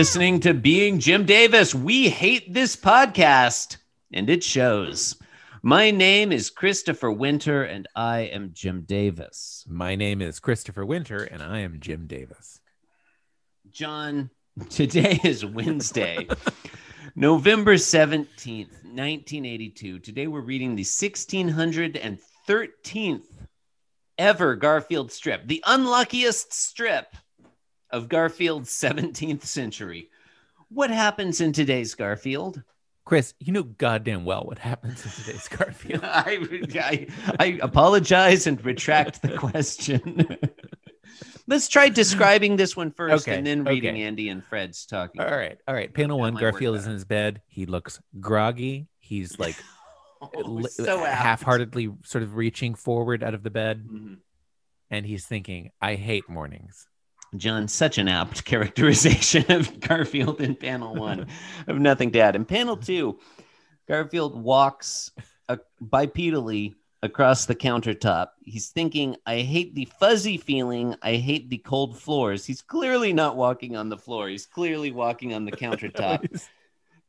listening to Being Jim Davis. We hate this podcast, and it shows. My name is Christopher Winter, and I am Jim Davis. My name is Christopher Winter, and I am Jim Davis. John, today is Wednesday, November 17th, 1982. Today we're reading the 1613th ever Garfield strip, the unluckiest strip of Garfield's 17th century. What happens in today's Garfield? Chris, you know goddamn well what happens in today's Garfield. I, I, I apologize and retract the question. Let's try describing this one first Okay, and then reading okay. Andy and Fred's talking. All right, all right. Panel That one: Garfield is in his bed. He looks groggy. He's like Oh, so half-heartedly, sort of reaching forward out of the bed, Mhm. and he's thinking, "I hate mornings." John, such an apt characterization of Garfield in panel one. I have nothing to add. In panel two, Garfield walks uh, bipedally across the countertop. He's thinking, I hate the fuzzy feeling. I hate the cold floors. He's clearly not walking on the floor. He's clearly walking on the countertop.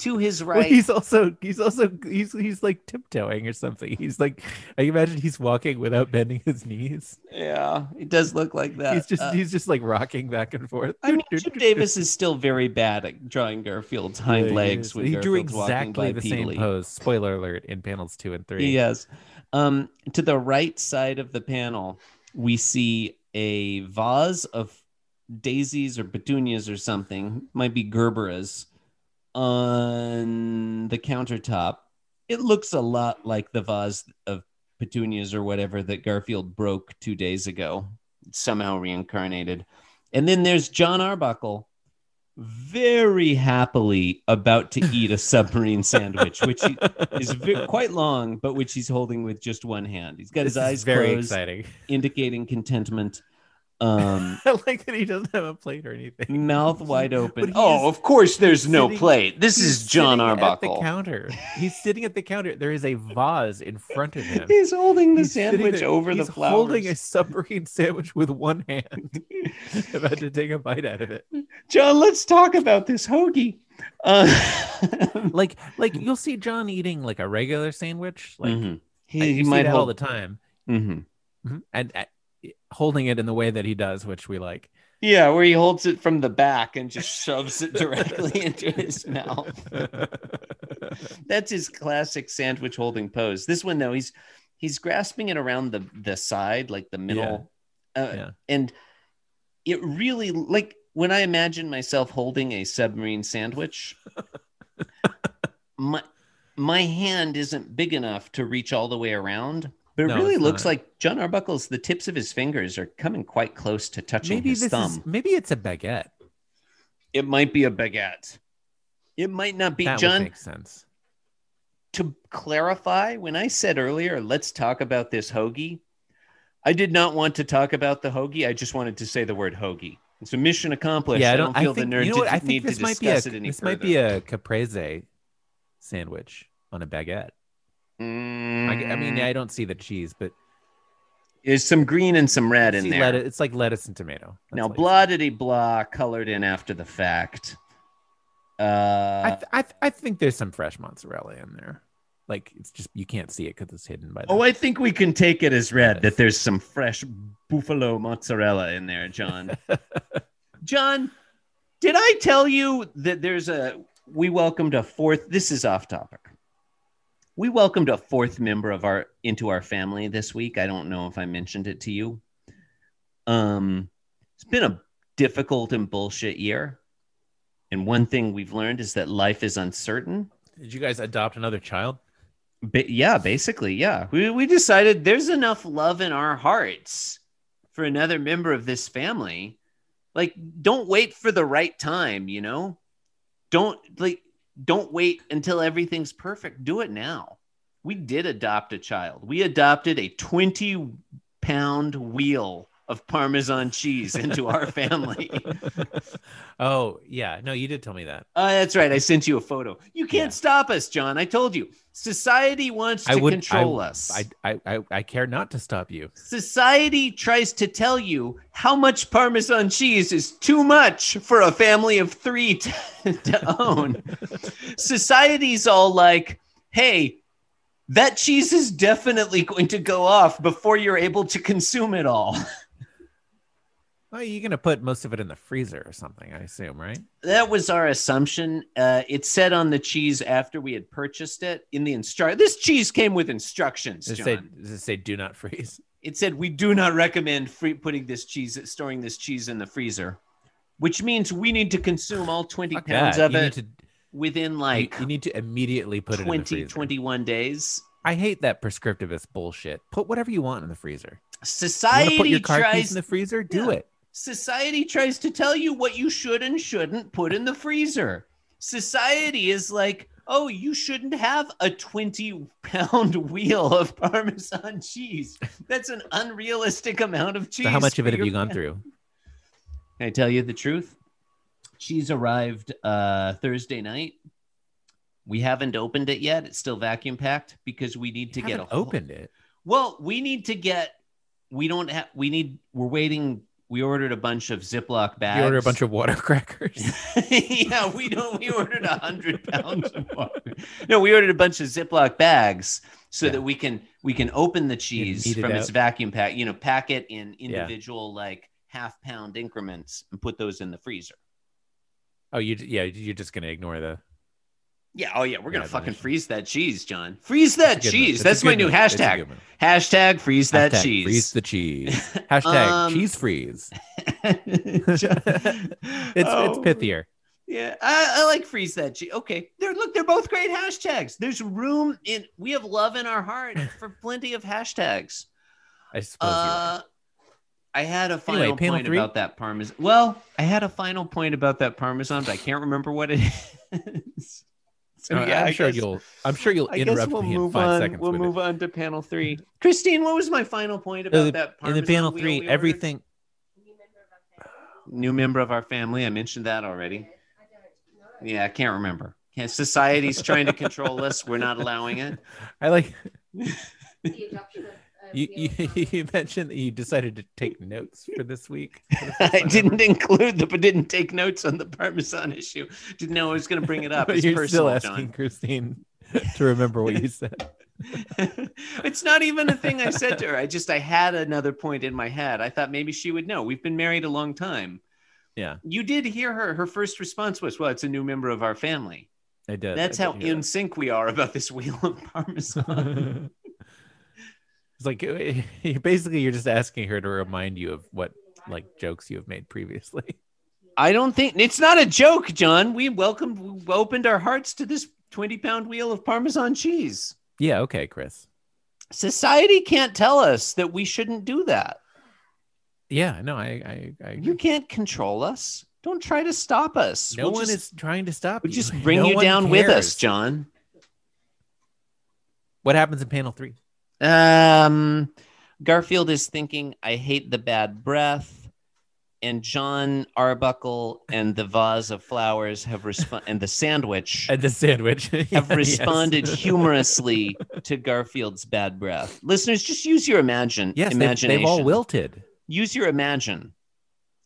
To his well, right, he's also he's also he's he's like tiptoeing or something. He's like, I imagine he's walking without bending his knees. yeah, it does look like that. he's just Uh, he's just like rocking back and forth. I mean, Jim Davis is still very bad at drawing Garfield's hind Yeah, legs. when He drew exactly the same pose. Spoiler alert in panels two and three. Yes. Um, to the right side of the panel, we see a vase of daisies or petunias or something, might be gerberas, on the countertop. It looks a lot like the vase of petunias or whatever that Garfield broke two days ago, somehow reincarnated. And then there's John Arbuckle very happily about to eat a submarine sandwich, which is quite long, but which he's holding with just one hand. He's got This his eyes very closed, exciting. indicating contentment. Um, I like that he doesn't have a plate or anything. mouth wide open. Oh, of course, there's no sitting- plate. This is John sitting At the counter. He's sitting at the counter. There is a vase in front of him. He's holding the He's sandwich over the he's flowers. holding a submarine sandwich with one hand, about to take a bite out of it. John, let's talk about this hoagie. Uh, Like, like you'll see John eating like a regular sandwich. Like Mhm. he, might that all the time, Mhm. Mhm. and uh, holding it in the way that he does, which we like. Yeah, where he holds it from the back and just shoves it directly into his mouth. That's his classic sandwich holding pose. This one though, he's he's grasping it around the the side, like the middle, Uh, Yeah. and it really like when I imagine myself holding a submarine sandwich, my my hand isn't big enough to reach all the way around. But it No, really looks not. like John Arbuckle's the tips of his fingers are coming quite close to touching maybe his this thumb. is maybe it's a baguette. It might be a baguette. It might not be. that John, make sense. to clarify, when I said earlier, let's talk about this hoagie, I did not want to talk about the hoagie. I just wanted to say the word hoagie. It's a mission accomplished. yeah, I I don't, don't. feel I think, the nerd you know what? I need this to might be a discuss it any this further. might be a caprese sandwich on a baguette. I, g- I mean, Mm, I don't see the cheese, but there's some green and some red in there. lettuce, it's like lettuce and tomato. That's now, blah diddy blah, colored in after the fact. I, Uh, th- I, th- I think there's some fresh mozzarella in there. Like it's just you can't see it because it's hidden by. The, oh, I think we can take it as read Yes. that there's some fresh buffalo mozzarella in there, John. John, did I tell you that there's a we welcomed a fourth this is off topic. We welcomed a fourth member of our into our family this week. I don't know if I mentioned it to you. Um it's been a difficult and bullshit year. And one thing we've learned is that life is uncertain. Did you guys adopt another child? Yeah, basically, yeah. We we decided there's enough love in our hearts for another member of this family. Like, don't wait for the right time, you know? Don't like don't wait until everything's perfect. Do it now. We did adopt a child. We adopted a 20 pound wheel of Parmesan cheese into our family. oh yeah, no, you did tell me that. Oh, that's right. I sent you a photo. You can't Yeah. stop us, John. I told you. Society wants to would control I, us. I, I I I care not to stop you. Society tries to tell you how much Parmesan cheese is too much for a family of three to, to own. Society's all like, hey, that cheese is definitely going to go off before you're able to consume it all. Well, you're gonna put most of it in the freezer or something, I assume, right? That was our assumption. Uh, it said on the cheese after we had purchased it in the instruct. This cheese came with instructions, Does it say does it say do not freeze? it said we do not recommend free putting this cheese storing this cheese in the freezer which means we need to consume all 20 Fuck pounds that. of you it to, within like you, need to immediately put it in the 20 freezer. 21 days I hate that prescriptivist bullshit. Put whatever you want in the freezer. Society to put your car keys tries in the freezer? Do Yeah. it. Society tries to tell you what you should and shouldn't put in the freezer society is like oh you shouldn't have a 20 pound wheel of parmesan cheese that's an unrealistic amount of cheese So how much of it have you gone through? Can I tell you the truth? Cheese arrived uh, Thursday night. We haven't opened it yet. It's still vacuum packed because we need to get a opened it. Well, we need to get. We don't have. We need. We're waiting. We ordered a bunch of Ziploc bags. You order a bunch of water crackers. yeah, we don't. We ordered a hundred pounds of water. No, we ordered a bunch of Ziploc bags so Yeah. that we can we can open the cheese it from its vacuum pack. You know, pack it in Yeah. individual like half pound increments and put those in the freezer. oh, you yeah, you're just gonna ignore the. Yeah. Oh yeah, we're gonna Yeah, fucking freeze that cheese, John. Freeze that That's cheese. move. That's, my new. Hashtag. Hashtag freeze that Hashtag cheese. Freeze the cheese. Hashtag Um, cheese freeze. it's It's it's pithier. Yeah, I, I like freeze that cheese. Okay, they're look, they're both great hashtags. There's room in. We have love in our heart for plenty of hashtags. I suppose. Uh, I had a final Anyway, point three? about that parmesan. Well, I had a final point about that parmesan, but I can't remember what it is. So Uh, yeah, I'm I sure guess- you'll. I'm sure you'll I interrupt we'll me in move five on. seconds. We'll with move on to panel three. Christine, what was my final point about it. that in the panel three, we everything. New member of our family. I mentioned that already. Yeah, I can't remember. Yeah, society's trying to control us. We're not allowing it. I like the adoption of, of you. You, you mentioned that you decided to take notes for this week. for the first I didn't include the, but didn't take notes on the parmesan issue. Didn't know I was going to bring it up. It's you're personal, still asking Christine to remember what you said. It's not even a thing I said to her. I just I had another point in my head. I thought maybe she would know. We've been married a long time. Yeah, You did hear her. Her first response was, "Well, it's a new member of our family." I did. That's I how did in sync we are about this wheel of parmesan. It's like basically you're just asking her to remind you of what like jokes you have made previously. I don't think it's not a joke, John. We welcomed, we opened our hearts to this 20 pound wheel of Parmesan cheese. Yeah. Okay, Chris. Society can't tell us that we shouldn't do that. Yeah. No, I. I. I You can't control us. Don't try to stop us. no We'll one just, is trying to stop we'll you. just bring No you down with us. John. What happens in panel three? Um, Garfield is thinking, I hate the bad breath. And John Arbuckle and the vase of flowers have responded, and the sandwich And the sandwich have Yes. responded humorously to Garfield's bad breath. Listeners, just use your imagine Yes, they've, imagination. they've all wilted. Use your imagine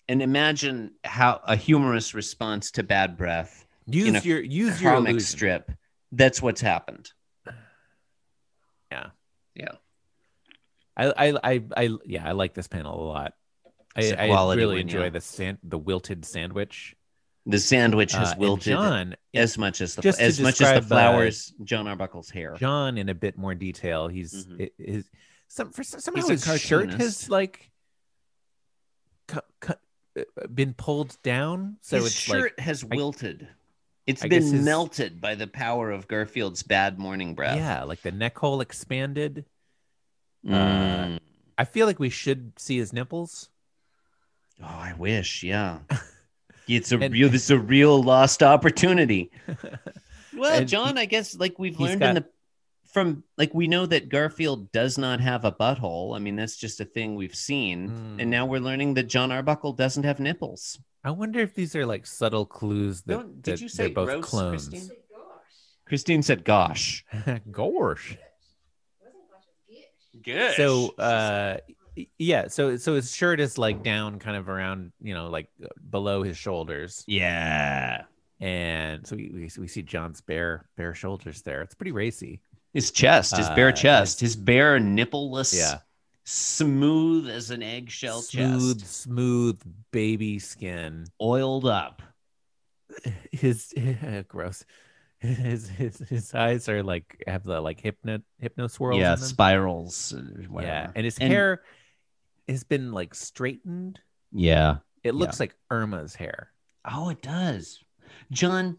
and imagine how a humorous response to bad breath. Use your use your comic illusion. strip. That's what's happened. Yeah. Yeah. I, I, I, I, yeah, I like this panel a lot. I, It's a I quality really one, enjoy yeah. the san- the wilted sandwich. The sandwich has Uh, wilted John, as much as the just as much as the describe, uh, flowers. John Arbuckle's hair. John, in a bit more detail, he's Mhm. his some for some- somehow a his shirt has like cu- cu- uh, been pulled down, so His it's shirt like has wilted. It's I been his- melted by the power of Garfield's bad morning breath. yeah, like the neck hole expanded. Mm. I feel like we should see his nipples. Oh, I wish. Yeah. It's a And- real. This is a real lost opportunity. Well, John, he- I guess like we've learned got- in the from like we know that Garfield does not have a butthole. I mean, that's just a thing we've seen. Hmm. And now we're learning that John Arbuckle doesn't have nipples. I wonder if these are like subtle clues that, Don't- did that you say they're both gross, clones. Christine? Gosh. Christine said, "Gosh." Gosh. Wasn't gosh, it was gish. Good. So uh yeah, so so his shirt is like down kind of around, you know, like below his shoulders. yeah, And so we, we, we see John's bare bare shoulders there. It's pretty racy. His chest, his Uh, bare chest, his bare nippleless, Yeah. smooth as an eggshell smooth, chest, smooth baby skin. oiled up. His gross. His his his eyes are like have the like hypno hypno swirls. yeah, spirals. uh, yeah, and his And- hair has been like straightened. yeah. It looks like Irma's hair. Oh, it does. John,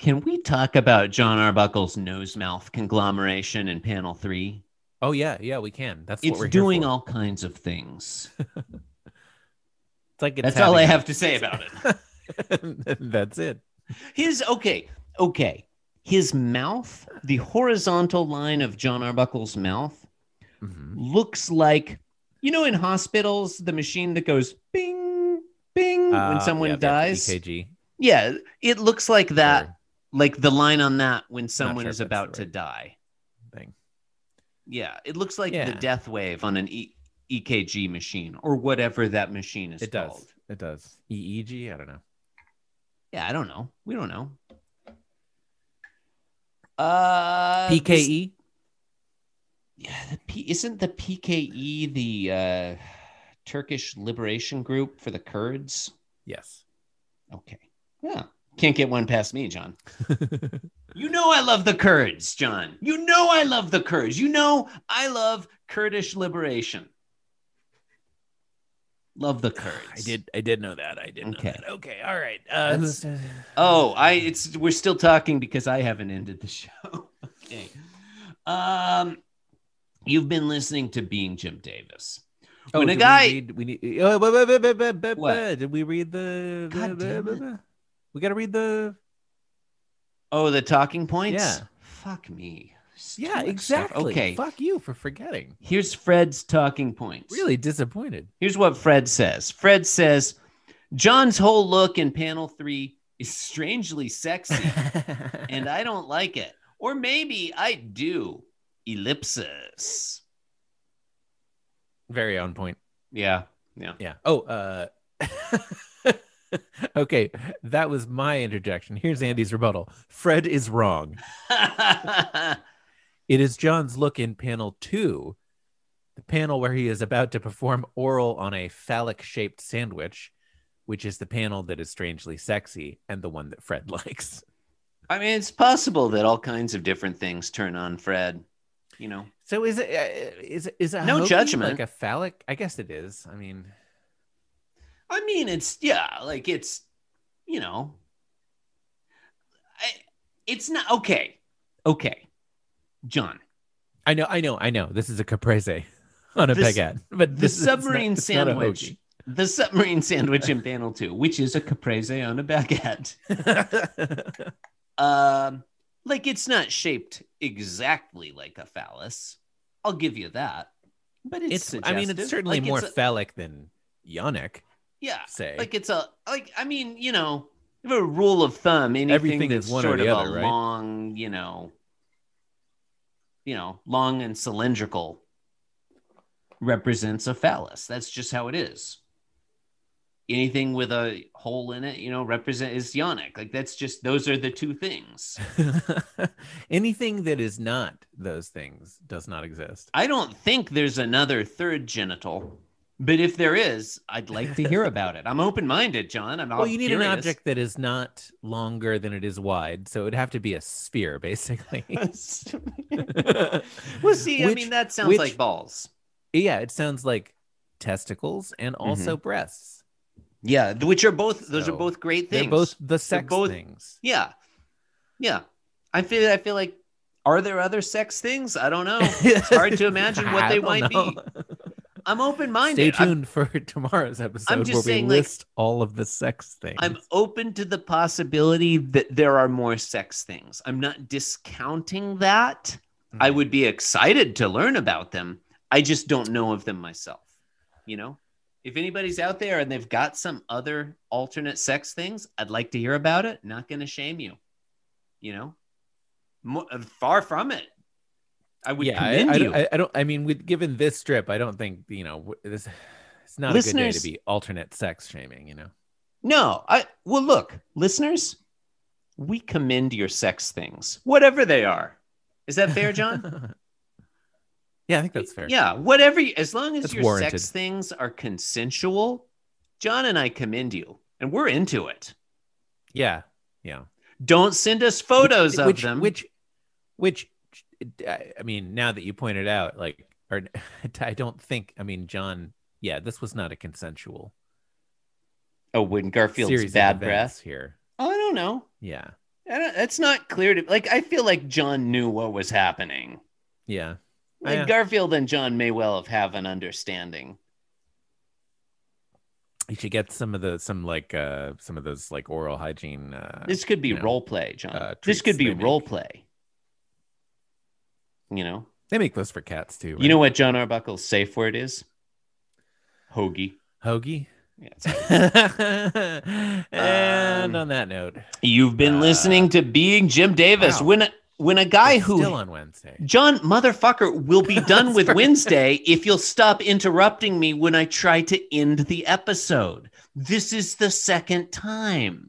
can we talk about John Arbuckle's nose mouth conglomeration in panel three? Oh yeah, yeah, we can. That's what It's doing all kinds of things. It's like it's That's all I have to say about it. That's it. His okay, okay. His mouth, the horizontal line of John Arbuckle's mouth, Mhm. looks like you know in hospitals the machine that goes bing bing Uh, when someone yeah, dies. EKG. Yeah, it looks like that, or like the line on that when someone sure is about to die. thing. Yeah, it looks like the death wave on an e- EKG machine or whatever that machine is It called. does. It does. EEG. I don't know. Yeah, I don't know. We don't know. Uh, this- PKE. yeah, the P, isn't the PKE the uh, Turkish Liberation Group for the Kurds? Yes. Okay. Yeah. Can't get one past me, John. You know I love the Kurds, John. You know I love the Kurds. You know I love Kurdish liberation. Love the Kurds. I did. I did know that. I did. Okay. Know that. Okay. All right. Uh, That's- Oh, I it's we're still talking because I haven't ended the show. okay. Um you've been listening to Being Jim Davis. oh, when a did guy We, read, we need. Oh, wait, wait, wait, wait, wait, wait, What? Did we read the? God the- damn it. We got to read the. Oh, the talking points? Yeah. Fuck me. It's Yeah. much stuff. Exactly. Okay. Fuck you for forgetting. Here's Fred's talking points. Really disappointed. Here's what Fred says. Fred says, John's whole look in panel three is strangely sexy, and I don't like it. Or maybe I do. Ellipsis. Very on point. Yeah. Yeah. Yeah. Oh, uh Okay, that was my interjection. Here's Andy's rebuttal. Fred is wrong. It is John's look in panel 2, the panel where he is about to perform oral on a phallic-shaped sandwich, which is the panel that is strangely sexy and the one that Fred likes. I mean, it's possible that all kinds of different things turn on Fred. You know, So is it uh, is is a No judgment. like a phallic? I guess it is. I mean, I mean, it's yeah, like it's, you know, I, it's not okay. Okay, John, I know, I know, I know. This is a caprese on a This- baguette, but the submarine not sandwich, the submarine sandwich in panel two, which is a caprese on a baguette. Um, like it's not shaped exactly like a phallus. I'll give you that, but it's. it's. I mean, it's certainly Like, more it's a- phallic than yonic. Yeah, Say like it's a like. I mean, you know, you a rule of thumb. Anything Everything that's is one or sort of other, a right? long, you know, you know, long and cylindrical represents a phallus. That's just how it is. Anything with a hole in it, you know, represent is yonic. Like that's just those are the two things. anything that is not those things does not exist. I don't think there's another third genital, but if there is, I'd like to hear about it. I'm open minded, John. I'm Well, you need an object that is not longer than it is wide, so it'd have to be a sphere, basically. well, see, I mean, that sounds which- like balls. yeah, it sounds like testicles and mm-hmm. also breasts. Yeah, which are both those So, are both great things. They're both the sex both- things. yeah, yeah. I feel I feel like are there other sex things? I don't know. it's hard to imagine what they might know. be. I'm open minded. Stay I'm, tuned for tomorrow's episode I'm where just we saying, like- list all of the sex things. I'm open to the possibility that there are more sex things. I'm not discounting that. I would be excited to learn about them. I just don't know of them myself. You know, if anybody's out there and they've got some other alternate sex things, I'd like to hear about it. Not going to shame you. You know, Mo- uh, far from it. I would yeah, commend I, you. don't- I, I don't. I mean, with given this strip, I don't think you know this. It's not a good day to be alternate sex shaming. You know. No, I well look, listeners, we commend your sex things, whatever they are. Is that fair, John? yeah, I think that's fair. Yeah, whatever. You, as long as That's your warranted. sex things are consensual, John and I commend you, and we're into it. Yeah. Yeah. Don't send us photos of which, them. Which, which, I I mean, now that you pointed out, like, or I don't think. I mean, John. Yeah, this was not a consensual oh, when Garfield's bad breath. here. Oh, I don't know. Yeah. I don't, that's not clear to like. I feel like John knew what was happening. Yeah. Like Yeah. Garfield and John may well have have an understanding. You should get some of the some like uh some of those like oral hygiene. Uh, This could be you know, role play, John. uh, this could be role play. You know, they make those for cats too. you know what John Arbuckle's safe word is? Hoagie. Hoagie. Yeah, and Um, on that note, You've been Uh, listening to Being Jim Davis. wow. When a, when a guy it's who still on Wednesday. John motherfucker will be done with. Wednesday if you'll stop interrupting me when I try to end the episode. This is the second time.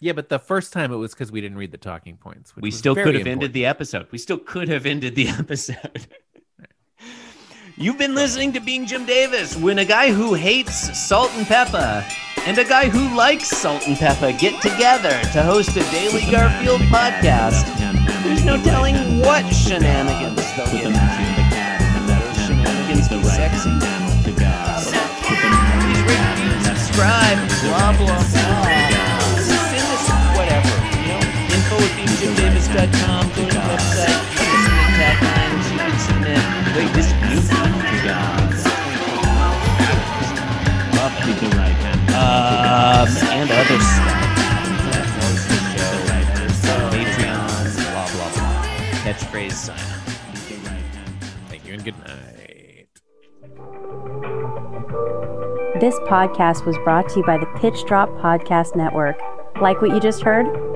Yeah, but the first time it was because we didn't read the talking points. Which we still could have important. ended the episode. We still could have ended the episode. You've been listening to Being Jim Davis. When a guy who hates salt and pepper and a guy who likes salt and pepper get together to host a daily Garfield podcast, there's no telling what shenanigans they'll get into. Those shenanigans be sexy. Please rate, subscribe, blah, blah, blah. beingjimdavis.com. Go to the website. You can submit. You can submit, wait, this beauty. Love it. Um, and other stuff. Show, Patreon, blah, blah, blah. Catchphrase sign up. Thank you and good night. This podcast was brought to you by the Pitch Drop Podcast Network. Like what you just heard?